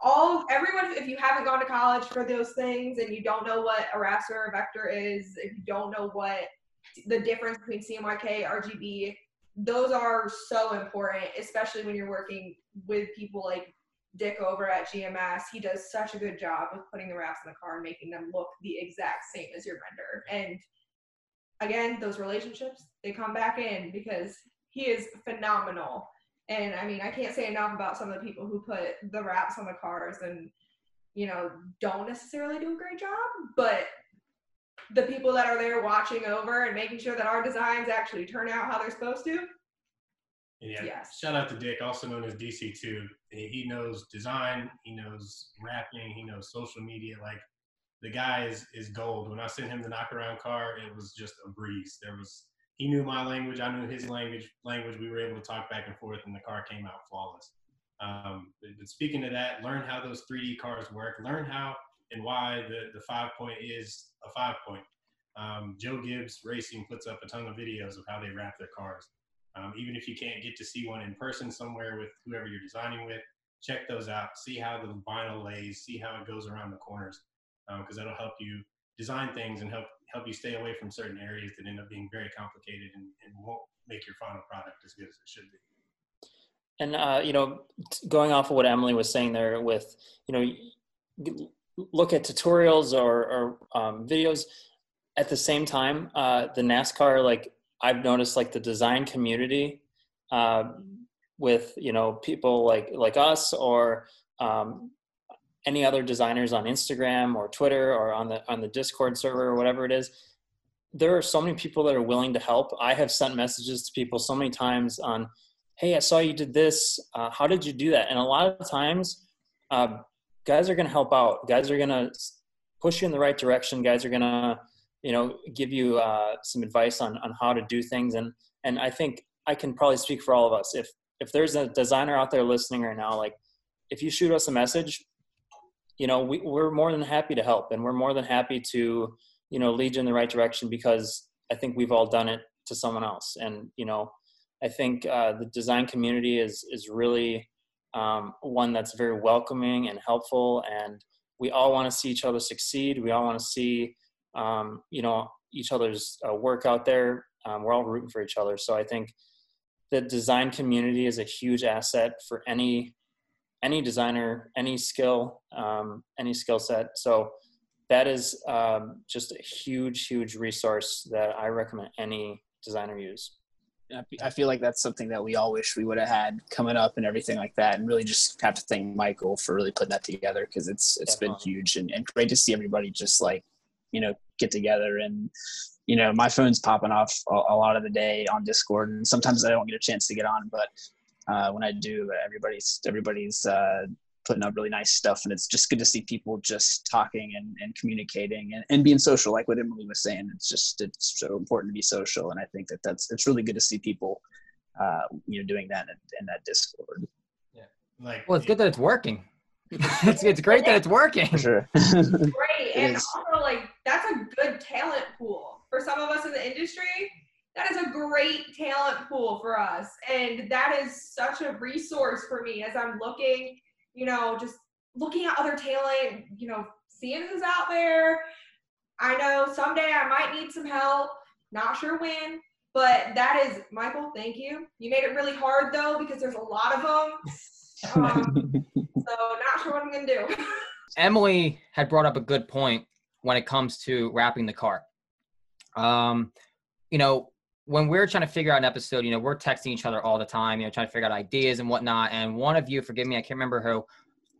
all everyone, if you haven't gone to college for those things and you don't know what a raster or a vector is, if you don't know what the difference between CMYK, RGB, those are so important, especially when you're working with people like Dick over at GMS. He does such a good job of putting the wraps in the car and making them look the exact same as your vendor. And again, those relationships, they come back in because he is phenomenal. And I mean, I can't say enough about some of the people who put the wraps on the cars and, you know, don't necessarily do a great job, but the people that are there watching over and making sure that our designs actually turn out how they're supposed to. And yeah, Yes. shout out to Dick, also known as DC2. He knows design, he knows wrapping, he knows social media. Like the guy is, is gold. When I sent him the knockaround car, it was just a breeze. There was he knew my language, I knew his language. Language we were able to talk back and forth, and the car came out flawless. Um, but, but speaking of that, learn how those 3D cars work. Learn how and why the the five point is a five point. Um, Joe Gibbs Racing puts up a ton of videos of how they wrap their cars. Um, even if you can't get to see one in person somewhere with whoever you're designing with, check those out. See how the vinyl lays. See how it goes around the corners, because that'll help you design things and help help you stay away from certain areas that end up being very complicated and, and won't make your final product as good as it should be. And uh, you know, going off of what Emily was saying there, with you know, look at tutorials or, or um, videos. At the same time, uh, the NASCAR, like I've noticed, like the design community, uh, with you know people like like us or um, any other designers on Instagram or Twitter or on the on the Discord server or whatever it is. There are so many people that are willing to help. I have sent messages to people so many times on hey i saw you did this uh, how did you do that and a lot of times uh, guys are going to help out guys are going to push you in the right direction guys are going to you know give you uh, some advice on, on how to do things. And and i think i can probably speak for all of us. If if there's a designer out there listening right now like if you shoot us a message you know we, we're more than happy to help. And we're more than happy to you know lead you in the right direction because i think we've all done it to someone else. And you know I think uh, the design community is is really um, one that's very welcoming and helpful, and we all want to see each other succeed. We all want to see, um, you know, each other's uh, work out there. Um, we're all rooting for each other. So I think the design community is a huge asset for any any designer, any skill, um, any skill set. So that is um, just a huge, huge resource that I recommend any designer use. I feel like that's something that we all wish we would have had coming up and everything like that. And really just have to thank Michael for really putting that together because it's it's been huge and, and great to see everybody just like, you know, get together and you know my phone's popping off a, a lot of the day on discord and sometimes i don't get a chance to get on but uh, when i do everybody's everybody's uh, putting up really nice stuff and it's just good to see people just talking and, and communicating and, and being social like what emily was saying. It's just it's so important to be social and i think that that's it's really good to see people uh, you know doing that in, in that discord. Yeah. Like well it's good that it's working it's, it's great that it's working. For sure. Great. And also like that's a good talent pool. For some of us in the industry that is a great talent pool for us. And that is such a resource for me as i'm looking you know, just looking at other talent, you know, seeing who's out there. I know someday I might need some help, not sure when, but that is, Michael, thank you. You made it really hard though, because there's a lot of them. Um, so not sure what I'm going to do. Emily had brought up a good point when it comes to wrapping the car. Um, you know, when we're trying to figure out an episode, you know, we're texting each other all the time, you know, trying to figure out ideas and whatnot. And one of you, forgive me, I can't remember who,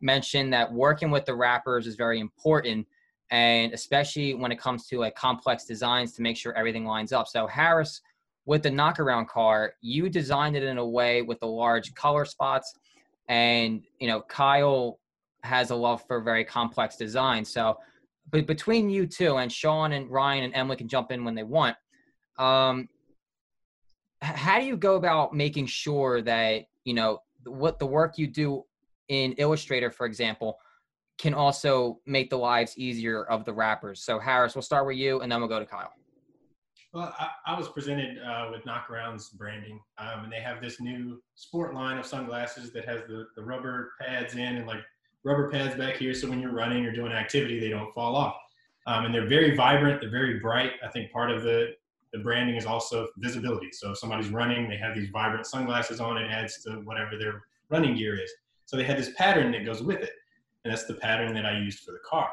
mentioned that working with the wrappers is very important. And especially when it comes to like complex designs to make sure everything lines up. So, Harris, with the knockaround car, you designed it in a way with the large color spots. And, you know, Kyle has a love for very complex design. So, but between you two and Shawn and Ryan and Emily can jump in when they want. Um, how do you go about making sure that you know what the work you do in illustrator for example can also make the lives easier of the wrappers? so harris we'll start with you and then we'll go to kyle well i, I was presented uh, with knockarounds branding um, and they have this new sport line of sunglasses that has the, the rubber pads in and like rubber pads back here so when you're running or doing activity they don't fall off um, and they're very vibrant they're very bright i think part of the the branding is also visibility. So if somebody's running, they have these vibrant sunglasses on, it adds to whatever their running gear is. So they had this pattern that goes with it. And that's the pattern that I used for the car.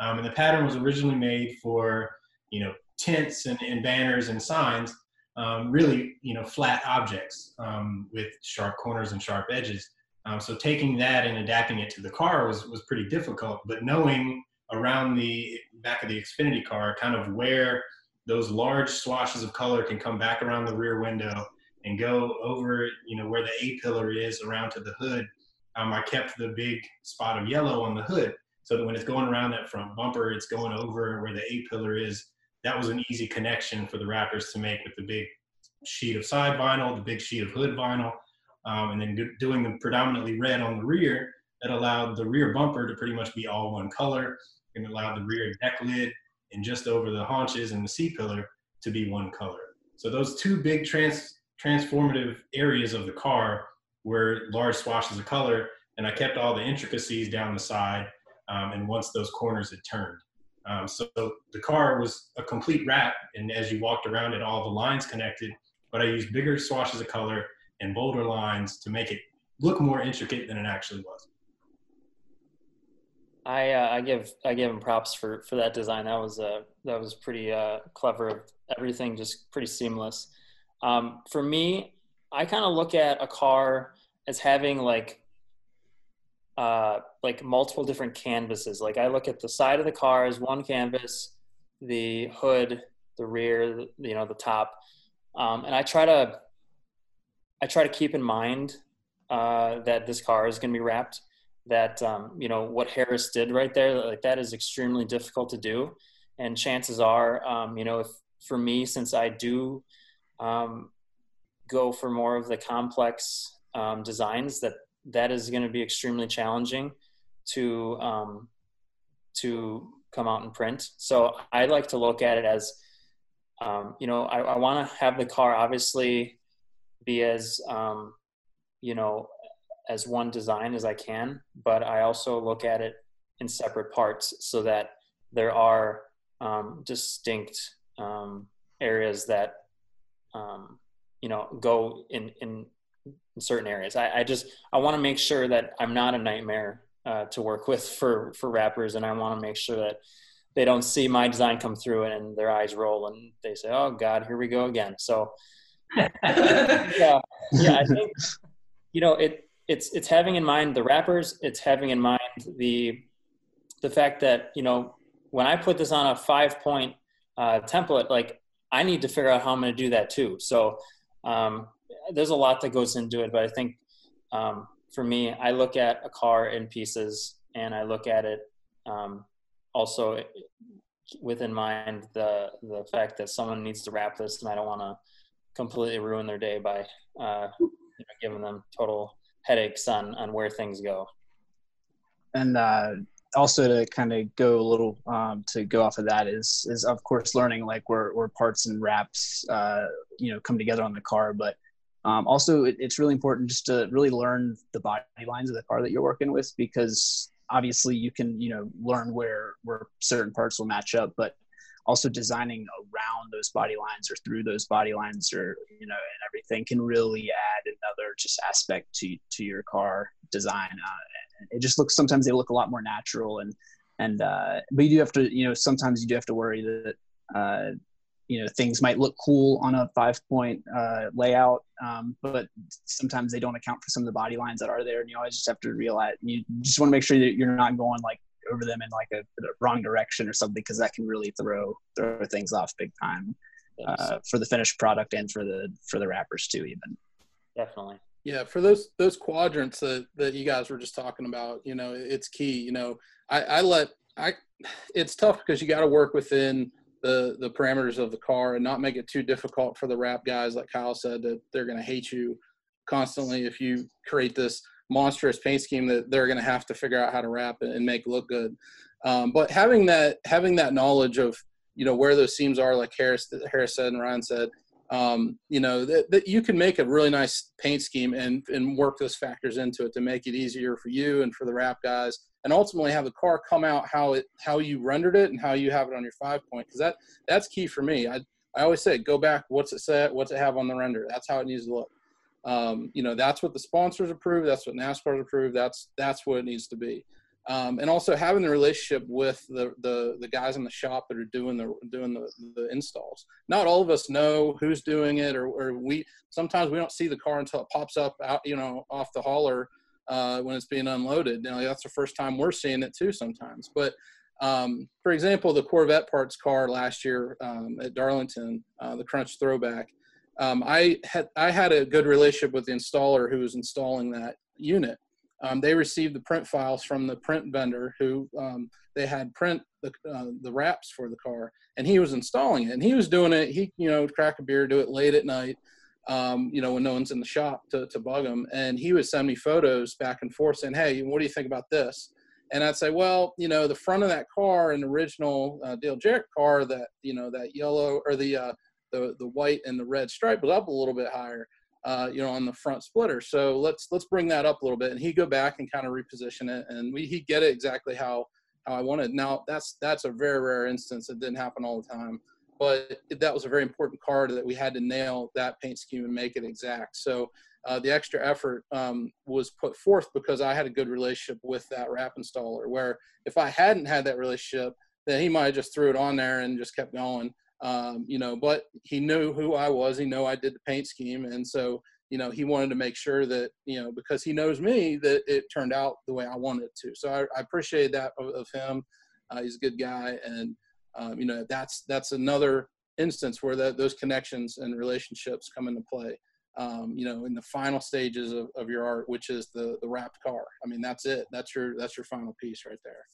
Um, and the pattern was originally made for, you know, tents and, and banners and signs, um, really, you know, flat objects um, with sharp corners and sharp edges. Um, so taking that and adapting it to the car was, was pretty difficult, but knowing around the back of the Xfinity car, kind of where those large swashes of color can come back around the rear window and go over, you know, where the A pillar is around to the hood. Um, I kept the big spot of yellow on the hood so that when it's going around that front bumper, it's going over where the A pillar is. That was an easy connection for the wrappers to make with the big sheet of side vinyl, the big sheet of hood vinyl, um, and then doing them predominantly red on the rear. That allowed the rear bumper to pretty much be all one color and allowed the rear deck lid and just over the haunches and the C pillar to be one color. So those two big trans transformative areas of the car were large swashes of color, and I kept all the intricacies down the side. Um, and once those corners had turned, um, so the car was a complete wrap, and as you walked around it, all the lines connected. But I used bigger swashes of color and bolder lines to make it look more intricate than it actually was. I uh, I give I give him props for for that design. That was uh that was pretty uh, clever. Everything just pretty seamless. Um, for me, I kind of look at a car as having like uh, like multiple different canvases. Like I look at the side of the car as one canvas, the hood, the rear, you know, the top, um, and I try to I try to keep in mind uh, that this car is going to be wrapped that um, you know what Harris did right there, like that is extremely difficult to do. And chances are, um, you know, if for me, since I do um, go for more of the complex um, designs, that that is going to be extremely challenging to um, to come out and print. So I like to look at it as, um, you know, I, I want to have the car obviously be as um, you know as one design as I can, but I also look at it in separate parts so that there are um, distinct um, areas that um, you know go in, in in certain areas. I, I just I want to make sure that I'm not a nightmare uh, to work with for for wrappers, and I want to make sure that they don't see my design come through and their eyes roll and they say, "Oh God, here we go again." So yeah, yeah, I think you know it it's it's having in mind the wrappers. It's having in mind the the fact that you know when I put this on a five point uh, template, like I need to figure out how I'm going to do that too. So um, there's a lot that goes into it, but I think um, for me, I look at a car in pieces and I look at it um, also within mind the the fact that someone needs to wrap this, and I don't want to completely ruin their day by uh, you know, giving them total headaches on on where things go. And uh, also to kind of go a little um, to go off of that is is of course learning like where where parts and wraps uh, you know come together on the car, but um, also it, it's really important just to really learn the body lines of the car that you're working with because obviously you can you know learn where where certain parts will match up, but also designing around those body lines or through those body lines or you know and everything can really add another just aspect to to your car design. Uh, it just looks sometimes they look a lot more natural and and uh, but you do have to you know sometimes you do have to worry that uh, you know things might look cool on a five point uh, layout um, but sometimes they don't account for some of the body lines that are there and you always just have to realize you just want to make sure that you're not going like over them in like a, a wrong direction or something because that can really throw throw things off big time uh, for the finished product and for the for the wrappers too even. Definitely. Yeah for those those quadrants that that you guys were just talking about you know it's key you know. I i let i it's tough because you got to work within the the parameters of the car and not make it too difficult for the wrap guys like kyle said that they're going to hate you constantly if you create this monstrous paint scheme that they're going to have to figure out how to wrap and make look good. Um, but having that having that knowledge of you know where those seams are, like Harris Harris said and Ryan said, um, you know that, that you can make a really nice paint scheme and and work those factors into it to make it easier for you and for the wrap guys, and ultimately have the car come out how it how you rendered it and how you have it on your five point because that that's key for me. I I always say go back. What's it say? What's it have on the render? That's how it needs to look. Um, you know, that's what the sponsors approve. That's what NASCAR's approved That's that's what it needs to be. Um, and also having the relationship with the, the the guys in the shop that are doing the doing the, the installs. Not all of us know who's doing it, or, or we sometimes we don't see the car until it pops up out, you know, off the hauler uh, when it's being unloaded. Now that's the first time we're seeing it too sometimes. But um, for example, the Corvette parts car last year um, at Darlington, uh, the Crunch Throwback um, I had I had a good relationship with the installer who was installing that unit. Um, they received the print files from the print vendor who um, they had print the uh, the wraps for the car, and he was installing it. And he was doing it. He you know crack a beer, do it late at night, um, you know when no one's in the shop to to bug him. And he would send me photos back and forth saying, "Hey, what do you think about this?" And I'd say, well, you know, the front of that car, an original uh, Dale Jarrett car, that you know that yellow or the uh, the the white and the red stripe was up a little bit higher, uh, you know, on the front splitter. So let's let's bring that up a little bit, and he'd go back and kind of reposition it, and we he get it exactly how how I wanted. Now that's that's a very rare instance. It didn't happen all the time, but that was a very important card that we had to nail that paint scheme and make it exact. So. Uh, the extra effort um, was put forth because I had a good relationship with that wrap installer. Where if I hadn't had that relationship, then he might have just threw it on there and just kept going um, you know, but he knew who I was. He knew I did the paint scheme, and so you know he wanted to make sure that you know because he knows me that it turned out the way I wanted it to. So I, I appreciate that of, of him. Uh, he's a good guy, and um, you know that's that's another instance where that those connections and relationships come into play. Um, you know, in the final stages of, of your art, which is the the wrapped car. I mean, that's it. That's your that's your final piece right there.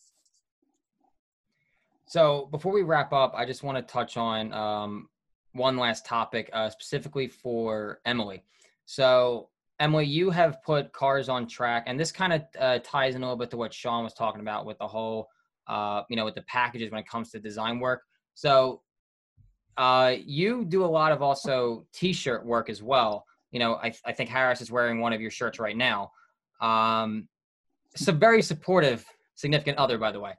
So before we wrap up, I just want to touch on um, one last topic, uh, specifically for Emily. So Emily, you have put cars on track, and this kind of uh, ties in a little bit to what Shawn was talking about with the whole, uh, you know, with the packages when it comes to design work. So uh, you do a lot of also t-shirt work as well. You know, I, I think Harris is wearing one of your shirts right now. Um, it's a very supportive significant other, by the way.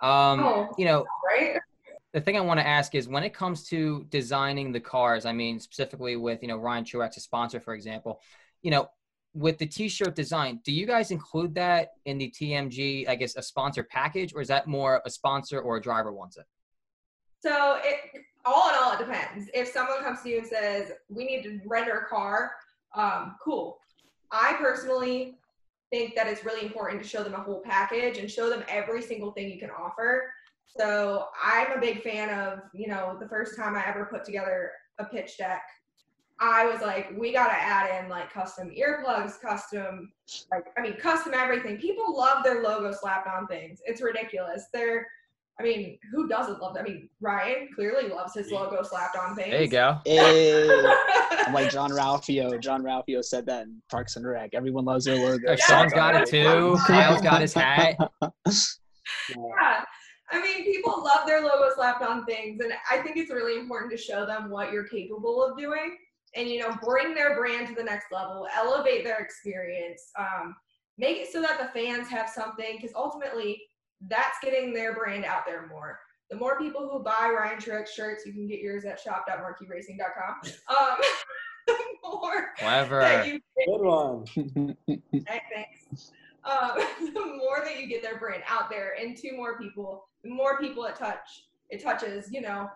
Um, oh, you know, right? The thing I want to ask is when it comes to designing the cars, I mean, specifically with, you know, Ryan Truex, a sponsor, for example, you know, with the t-shirt design, do you guys include that in the TMG, I guess, a sponsor package, or is that more a sponsor or a driver wants it? So it all in all, it depends. If someone comes to you and says, we need to render a car, um, cool. I personally think that it's really important to show them a whole package and show them every single thing you can offer. So I'm a big fan of, you know, the first time I ever put together a pitch deck, I was like, we got to add in like custom earplugs, custom, like, I mean, custom everything. People love their logo slapped on things. It's ridiculous. They're, I mean, who doesn't love that? I mean, Ryan clearly loves his logo slapped on things. There you go. Hey, I'm like Jean-Ralphio. John Ralphio said that in Parks and Rec. Everyone loves their logo. Oh, Shawn's got it too. Kyle's got his hat. yeah. I mean, people love their logo slapped on things, and I think it's really important to show them what you're capable of doing, and you know, bring their brand to the next level, elevate their experience, um, make it so that the fans have something, because ultimately, that's getting their brand out there more. The more people who buy Ryan Truex shirts, you can get yours at shop.marquiracing.com. Um, the more Clever. that you Good one. Hey, thanks. Um, the more that you get their brand out there and to more people, the more people it touch it touches, you know,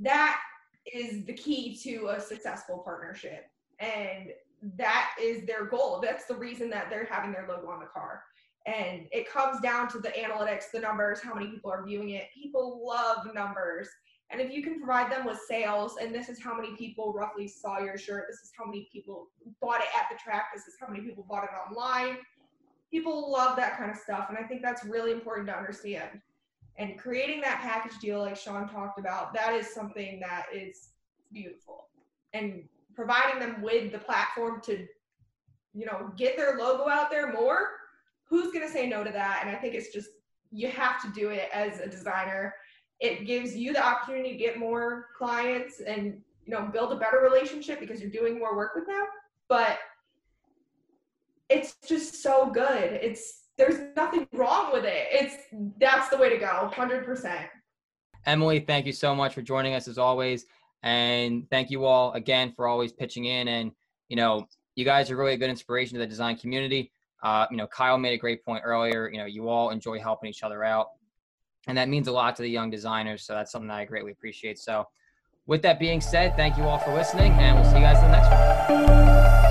that is the key to a successful partnership. And that is their goal. That's the reason that they're having their logo on the car. And it comes down to the analytics, the numbers, how many people are viewing it. People love numbers. And if you can provide them with sales, and this is how many people roughly saw your shirt, this is how many people bought it at the track, this is how many people bought it online, people love that kind of stuff and i think that's really important to understand and creating that package deal like shawn talked about that is something that is beautiful. And providing them with the platform to you know get their logo out there more who's going to say no to that? And i think it's just you have to do it as a designer. It gives you the opportunity to get more clients and you know build a better relationship because you're doing more work with them. But it's just so good. It's there's nothing wrong with it. It's that's the way to go, hundred percent. Emily, thank you so much for joining us as always. And thank you all again for always pitching in. And, you know, you guys are really a good inspiration to the design community. Uh, you know, Kyle made a great point earlier. You know, you all enjoy helping each other out. And that means a lot to the young designers. So that's something that I greatly appreciate. So, with that being said, thank you all for listening, and we'll see you guys in the next one.